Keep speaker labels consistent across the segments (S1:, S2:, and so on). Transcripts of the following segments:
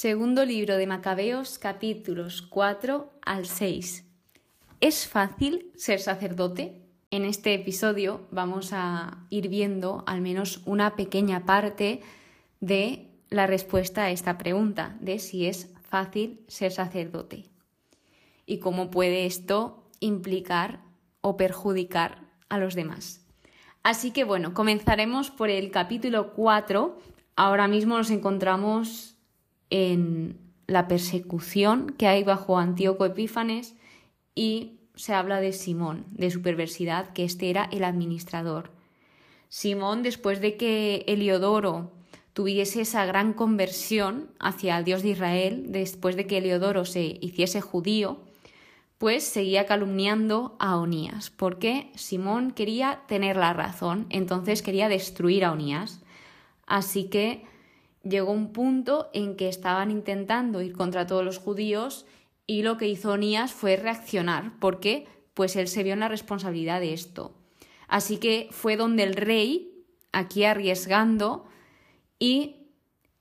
S1: Segundo libro de Macabeos, capítulos 4 al 6. ¿Es fácil ser sacerdote? En este episodio vamos a ir viendo al menos una pequeña parte de la respuesta a esta pregunta, de si es fácil ser sacerdote y cómo puede esto implicar o perjudicar a los demás. Así que bueno, comenzaremos por el capítulo 4. Ahora mismo nos encontramos en la persecución que hay bajo Antíoco Epífanes y se habla de Simón, de su perversidad, que este era el administrador. Simón, después de que Heliodoro tuviese esa gran conversión hacia el Dios de Israel, después de que Heliodoro se hiciese judío, pues seguía calumniando a Onías, porque Simón quería tener la razón, entonces quería destruir a Onías. Así que llegó un punto en que estaban intentando ir contra todos los judíos y lo que hizo Onías fue reaccionar, porque pues él se vio en la responsabilidad de esto. Así que fue donde el rey, aquí arriesgando, y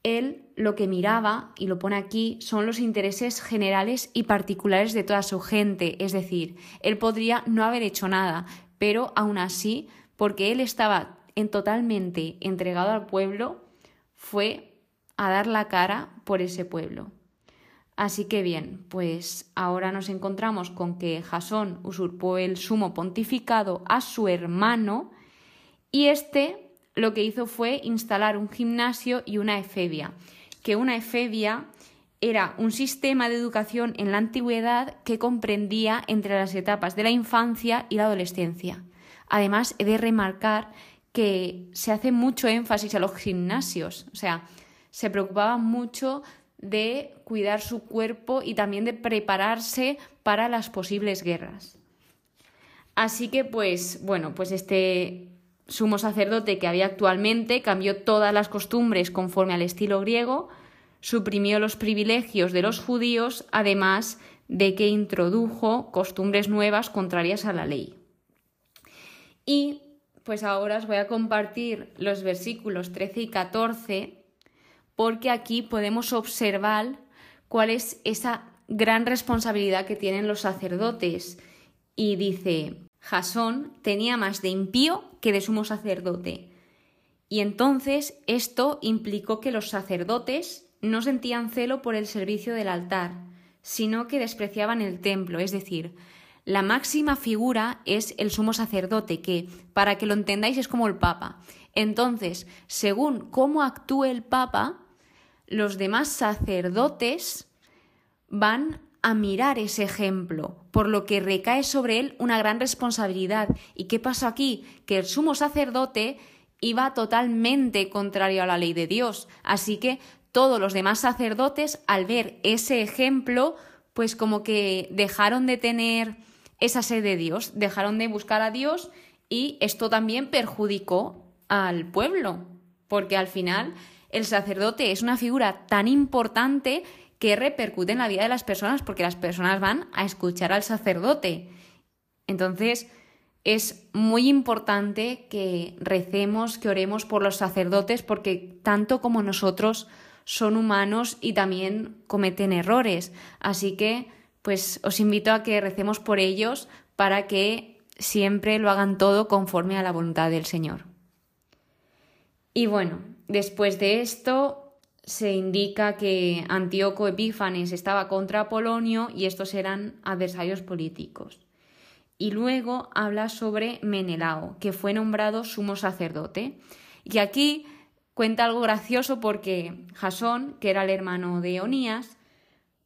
S1: él lo que miraba, y lo pone aquí, son los intereses generales y particulares de toda su gente. Es decir, él podría no haber hecho nada, pero aún así, porque él estaba en totalmente entregado al pueblo, fue a dar la cara por ese pueblo. Así que bien, pues ahora nos encontramos con que Jasón usurpó el sumo pontificado a su hermano y este lo que hizo fue instalar un gimnasio y una efebia, que una efebia era un sistema de educación en la antigüedad que comprendía entre las etapas de la infancia y la adolescencia. Además, he de remarcar que se hace mucho énfasis a los gimnasios, o sea, se preocupaba mucho de cuidar su cuerpo y también de prepararse para las posibles guerras. Así que pues bueno, pues este sumo sacerdote que había actualmente cambió todas las costumbres conforme al estilo griego, suprimió los privilegios de los judíos, además de que introdujo costumbres nuevas contrarias a la ley. Y pues ahora os voy a compartir los versículos 13 y 14 porque aquí podemos observar cuál es esa gran responsabilidad que tienen los sacerdotes. Y dice, Jasón tenía más de impío que de sumo sacerdote. Y entonces esto implicó que los sacerdotes no sentían celo por el servicio del altar, sino que despreciaban el templo, es decir, la máxima figura es el sumo sacerdote, que, para que lo entendáis, es como el Papa. Entonces, según cómo actúe el Papa, los demás sacerdotes van a mirar ese ejemplo, por lo que recae sobre él una gran responsabilidad. ¿Y qué pasó aquí? Que el sumo sacerdote iba totalmente contrario a la ley de Dios. Así que todos los demás sacerdotes, al ver ese ejemplo, pues como que dejaron de tener esa sed de Dios, dejaron de buscar a Dios y esto también perjudicó al pueblo, porque al final el sacerdote es una figura tan importante que repercute en la vida de las personas porque las personas van a escuchar al sacerdote. Entonces, es muy importante que recemos, que oremos por los sacerdotes porque tanto como nosotros son humanos y también cometen errores. Así que, pues os invito a que recemos por ellos para que siempre lo hagan todo conforme a la voluntad del Señor. Y bueno, después de esto se indica que Antíoco Epífanes estaba contra Polonio y estos eran adversarios políticos. Y luego habla sobre Menelao, que fue nombrado sumo sacerdote. Y aquí cuenta algo gracioso porque Jasón, que era el hermano de Onías,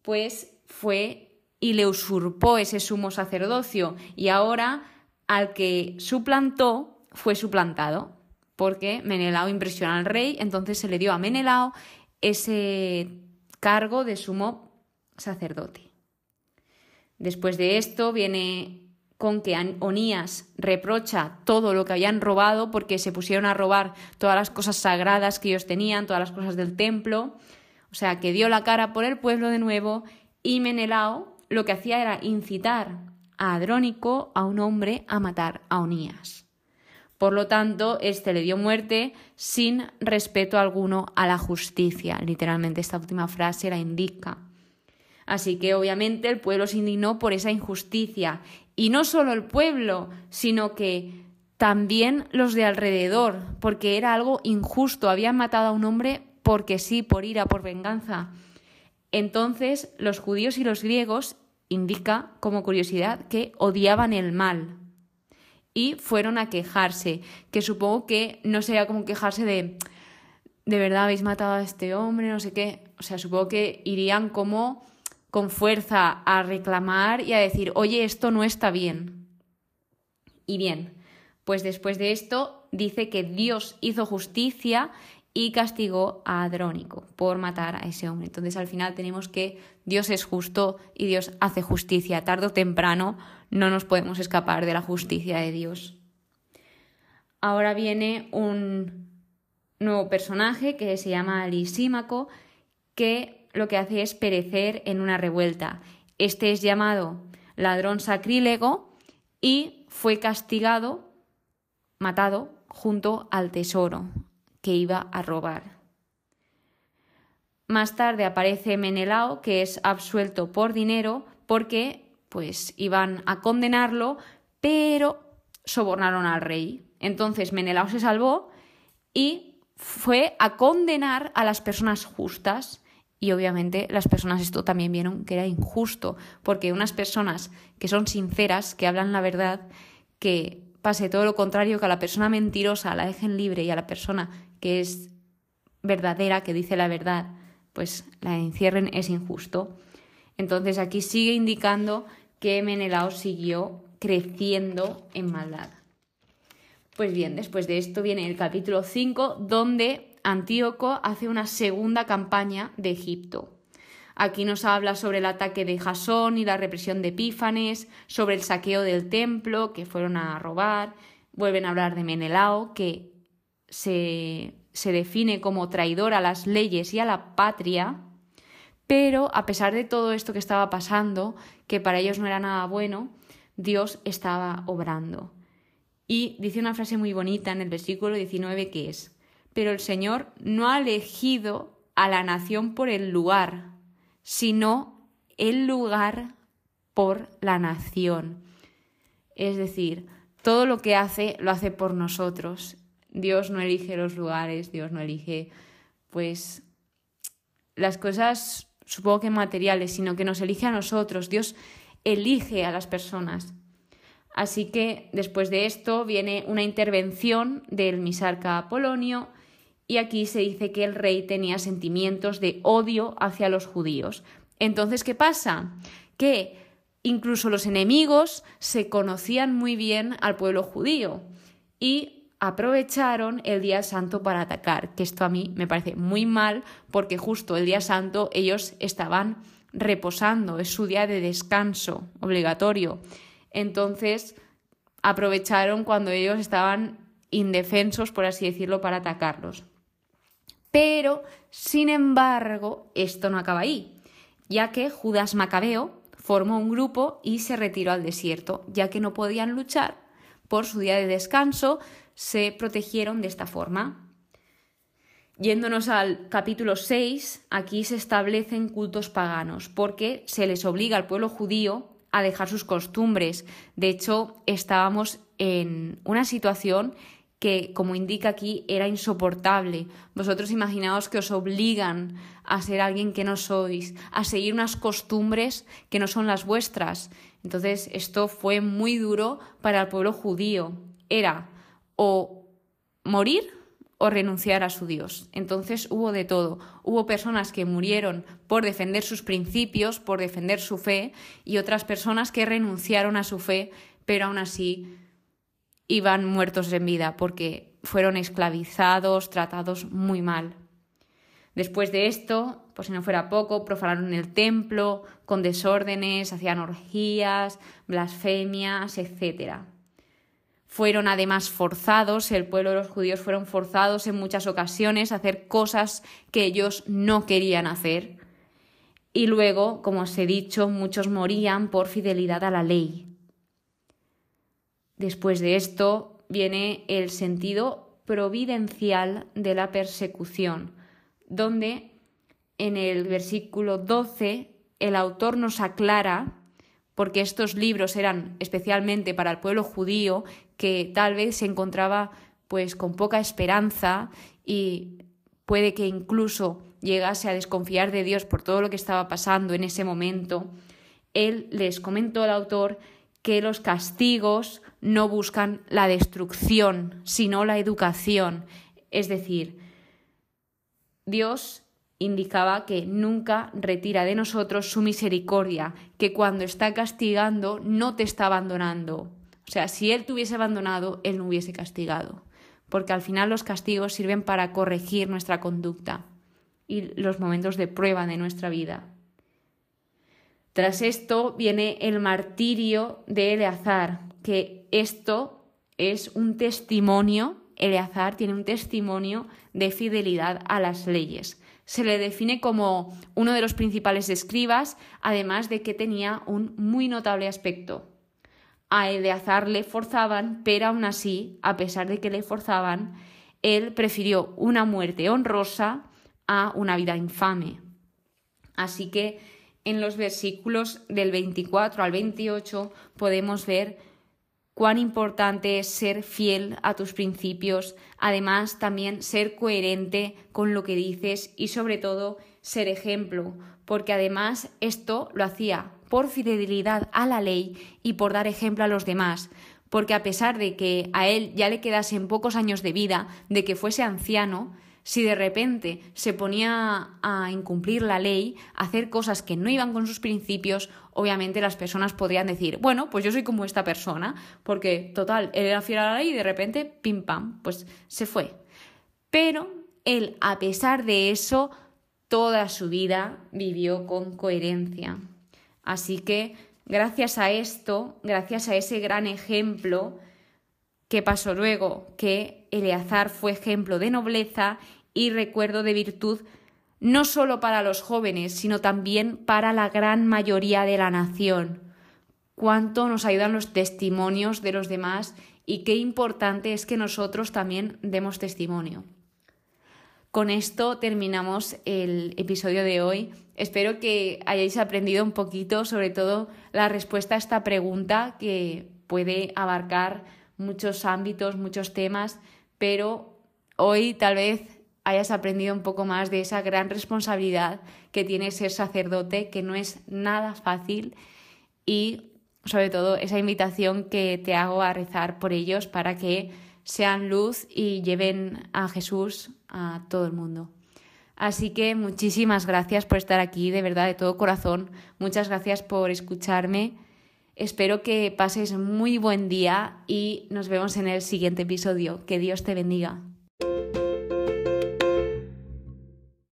S1: pues fue y le usurpó ese sumo sacerdocio y ahora al que suplantó fue suplantado porque Menelao impresiona al rey, entonces se le dio a Menelao ese cargo de sumo sacerdote. Después de esto viene con que Onías reprocha todo lo que habían robado porque se pusieron a robar todas las cosas sagradas que ellos tenían, todas las cosas del templo, o sea que dio la cara por el pueblo de nuevo y Menelao lo que hacía era incitar a Adrónico, a un hombre, a matar a Onías Por lo tanto, éste le dio muerte sin respeto alguno a la justicia. Literalmente esta última frase la indica. Así que obviamente el pueblo se indignó por esa injusticia. Y no solo el pueblo, sino que también los de alrededor, porque era algo injusto. Habían matado a un hombre porque sí, por ira, por venganza. Entonces los judíos y los griegos indica como curiosidad que odiaban el mal y fueron a quejarse, que supongo que no sería como quejarse de de verdad habéis matado a este hombre, no sé qué, o sea, supongo que irían como con fuerza a reclamar y a decir, oye, esto no está bien. Y bien, pues después de esto dice que Dios hizo justicia y castigó a Adrónico por matar a ese hombre. Entonces al final tenemos que Dios es justo y Dios hace justicia. Tardo o temprano no nos podemos escapar de la justicia de Dios. Ahora viene un nuevo personaje que se llama Lisímaco, que lo que hace es perecer en una revuelta. Este es llamado ladrón sacrílego y fue castigado, matado, junto al tesoro que iba a robar. Más tarde aparece Menelao, que es absuelto por dinero porque pues iban a condenarlo, pero sobornaron al rey. Entonces Menelao se salvó y fue a condenar a las personas justas. Y obviamente las personas esto también vieron que era injusto, porque unas personas que son sinceras, que hablan la verdad, que pase todo lo contrario, que a la persona mentirosa la dejen libre y a la persona que es verdadera, que dice la verdad, pues la encierren es injusto. Entonces aquí sigue indicando que Menelao siguió creciendo en maldad. Pues bien, después de esto viene el capítulo 5, donde Antíoco hace una segunda campaña de Egipto. Aquí nos habla sobre el ataque de Jasón y la represión de Epífanes, sobre el saqueo del templo que fueron a robar. Vuelven a hablar de Menelao, que se, se define como traidor a las leyes y a la patria. Pero a pesar de todo esto que estaba pasando, que para ellos no era nada bueno, Dios estaba obrando. Y dice una frase muy bonita en el versículo 19 que es, pero el Señor no ha elegido a la nación por el lugar, sino el lugar por la nación. Es decir, todo lo que hace lo hace por nosotros. Dios no elige los lugares, Dios no elige pues las cosas supongo que materiales, sino que nos elige a nosotros. Dios elige a las personas. Así que después de esto viene una intervención del misarca Apolonio y aquí se dice que el rey tenía sentimientos de odio hacia los judíos. Entonces, ¿qué pasa? Que incluso los enemigos se conocían muy bien al pueblo judío y aprovecharon el día santo para atacar, que esto a mí me parece muy mal porque justo el día santo ellos estaban reposando, es su día de descanso obligatorio. Entonces aprovecharon cuando ellos estaban indefensos, por así decirlo, para atacarlos. Pero, sin embargo, esto no acaba ahí, ya que Judas Macabeo formó un grupo y se retiró al desierto, ya que no podían luchar por su día de descanso, se protegieron de esta forma. Yéndonos al capítulo 6, aquí se establecen cultos paganos, porque se les obliga al pueblo judío a dejar sus costumbres. De hecho, estábamos en una situación que, como indica aquí, era insoportable. Vosotros imaginaos que os obligan a ser alguien que no sois, a seguir unas costumbres que no son las vuestras. Entonces, esto fue muy duro para el pueblo judío. Era o morir o renunciar a su Dios. Entonces hubo de todo. Hubo personas que murieron por defender sus principios, por defender su fe, y otras personas que renunciaron a su fe, pero aún así iban muertos en vida porque fueron esclavizados, tratados muy mal. Después de esto, por si no fuera poco, profanaron el templo con desórdenes, hacían orgías, blasfemias, etc. Fueron además forzados, el pueblo de los judíos fueron forzados en muchas ocasiones a hacer cosas que ellos no querían hacer. Y luego, como os he dicho, muchos morían por fidelidad a la ley. Después de esto viene el sentido providencial de la persecución, donde en el versículo 12 el autor nos aclara, porque estos libros eran especialmente para el pueblo judío, que tal vez se encontraba pues con poca esperanza y puede que incluso llegase a desconfiar de Dios por todo lo que estaba pasando en ese momento, él les comentó al autor que los castigos no buscan la destrucción, sino la educación. Es decir, Dios indicaba que nunca retira de nosotros su misericordia, que cuando está castigando no te está abandonando. O sea, si Él te hubiese abandonado, Él no hubiese castigado, porque al final los castigos sirven para corregir nuestra conducta y los momentos de prueba de nuestra vida. Tras esto viene el martirio de Eleazar, que esto es un testimonio, Eleazar tiene un testimonio de fidelidad a las leyes. Se le define como uno de los principales escribas, además de que tenía un muy notable aspecto. A Eleazar le forzaban, pero aún así, a pesar de que le forzaban, él prefirió una muerte honrosa a una vida infame. Así que en los versículos del 24 al 28 podemos ver cuán importante es ser fiel a tus principios, además también ser coherente con lo que dices y sobre todo ser ejemplo, porque además esto lo hacía por fidelidad a la ley y por dar ejemplo a los demás, porque a pesar de que a él ya le quedasen pocos años de vida, de que fuese anciano, si de repente se ponía a incumplir la ley, a hacer cosas que no iban con sus principios, obviamente las personas podrían decir, bueno, pues yo soy como esta persona, porque total, él era fiel a la ley y de repente, pim pam, pues se fue. Pero él, a pesar de eso, toda su vida vivió con coherencia. Así que, gracias a esto, gracias a ese gran ejemplo, ¿Qué pasó luego? Que Eleazar fue ejemplo de nobleza y recuerdo de virtud no solo para los jóvenes, sino también para la gran mayoría de la nación. Cuánto nos ayudan los testimonios de los demás y qué importante es que nosotros también demos testimonio. Con esto terminamos el episodio de hoy. Espero que hayáis aprendido un poquito, sobre todo la respuesta a esta pregunta que puede abarcar muchos ámbitos, muchos temas, pero hoy tal vez hayas aprendido un poco más de esa gran responsabilidad que tiene ser sacerdote, que no es nada fácil y sobre todo esa invitación que te hago a rezar por ellos para que sean luz y lleven a Jesús a todo el mundo. Así que muchísimas gracias por estar aquí, de verdad, de todo corazón. Muchas gracias por escucharme. Espero que pases muy buen día y nos vemos en el siguiente episodio. Que Dios te bendiga.